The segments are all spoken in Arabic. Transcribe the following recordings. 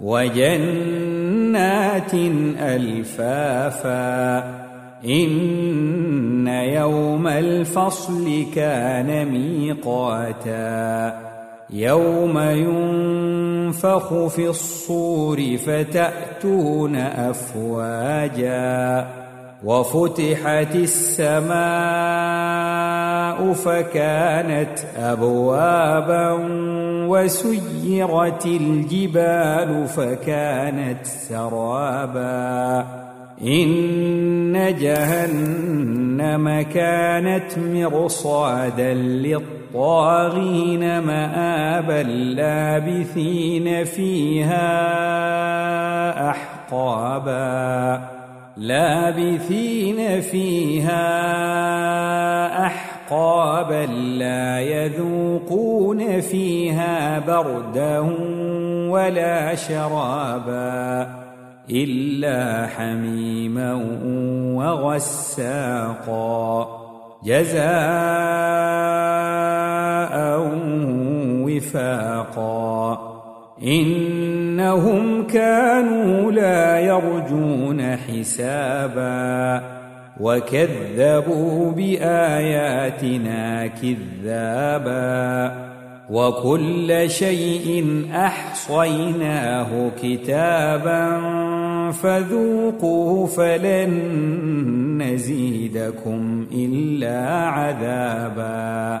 وجنات ألفافا إن يوم الفصل كان ميقاتا يوم ينفخ في الصور فتأتون أفواجا وفتحت السماء فكانت أبوابا وسيرت الجبال فكانت سرابا. إن جهنم كانت مرصادا للطاغين مابا لابثين فيها أحقابا. لابثين فيها أحقابا لا يذوقون فيها بردا ولا شرابا إلا حميما وغساقا جزاء وفاقا إنهم كانوا لا يرجون حسابا وكذبوا بآياتنا كذابا وكل شيء أحصيناه كتابا فذوقوا فلن نزيدكم إلا عذابا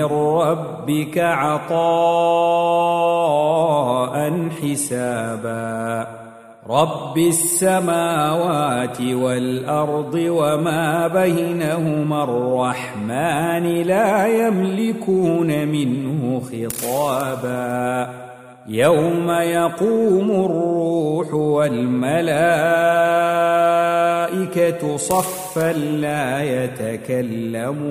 من ربك عطاء حسابا. رب السماوات والأرض وما بينهما الرحمن لا يملكون منه خطابا. يوم يقوم الروح والملائكة صفا لا يتكلمون.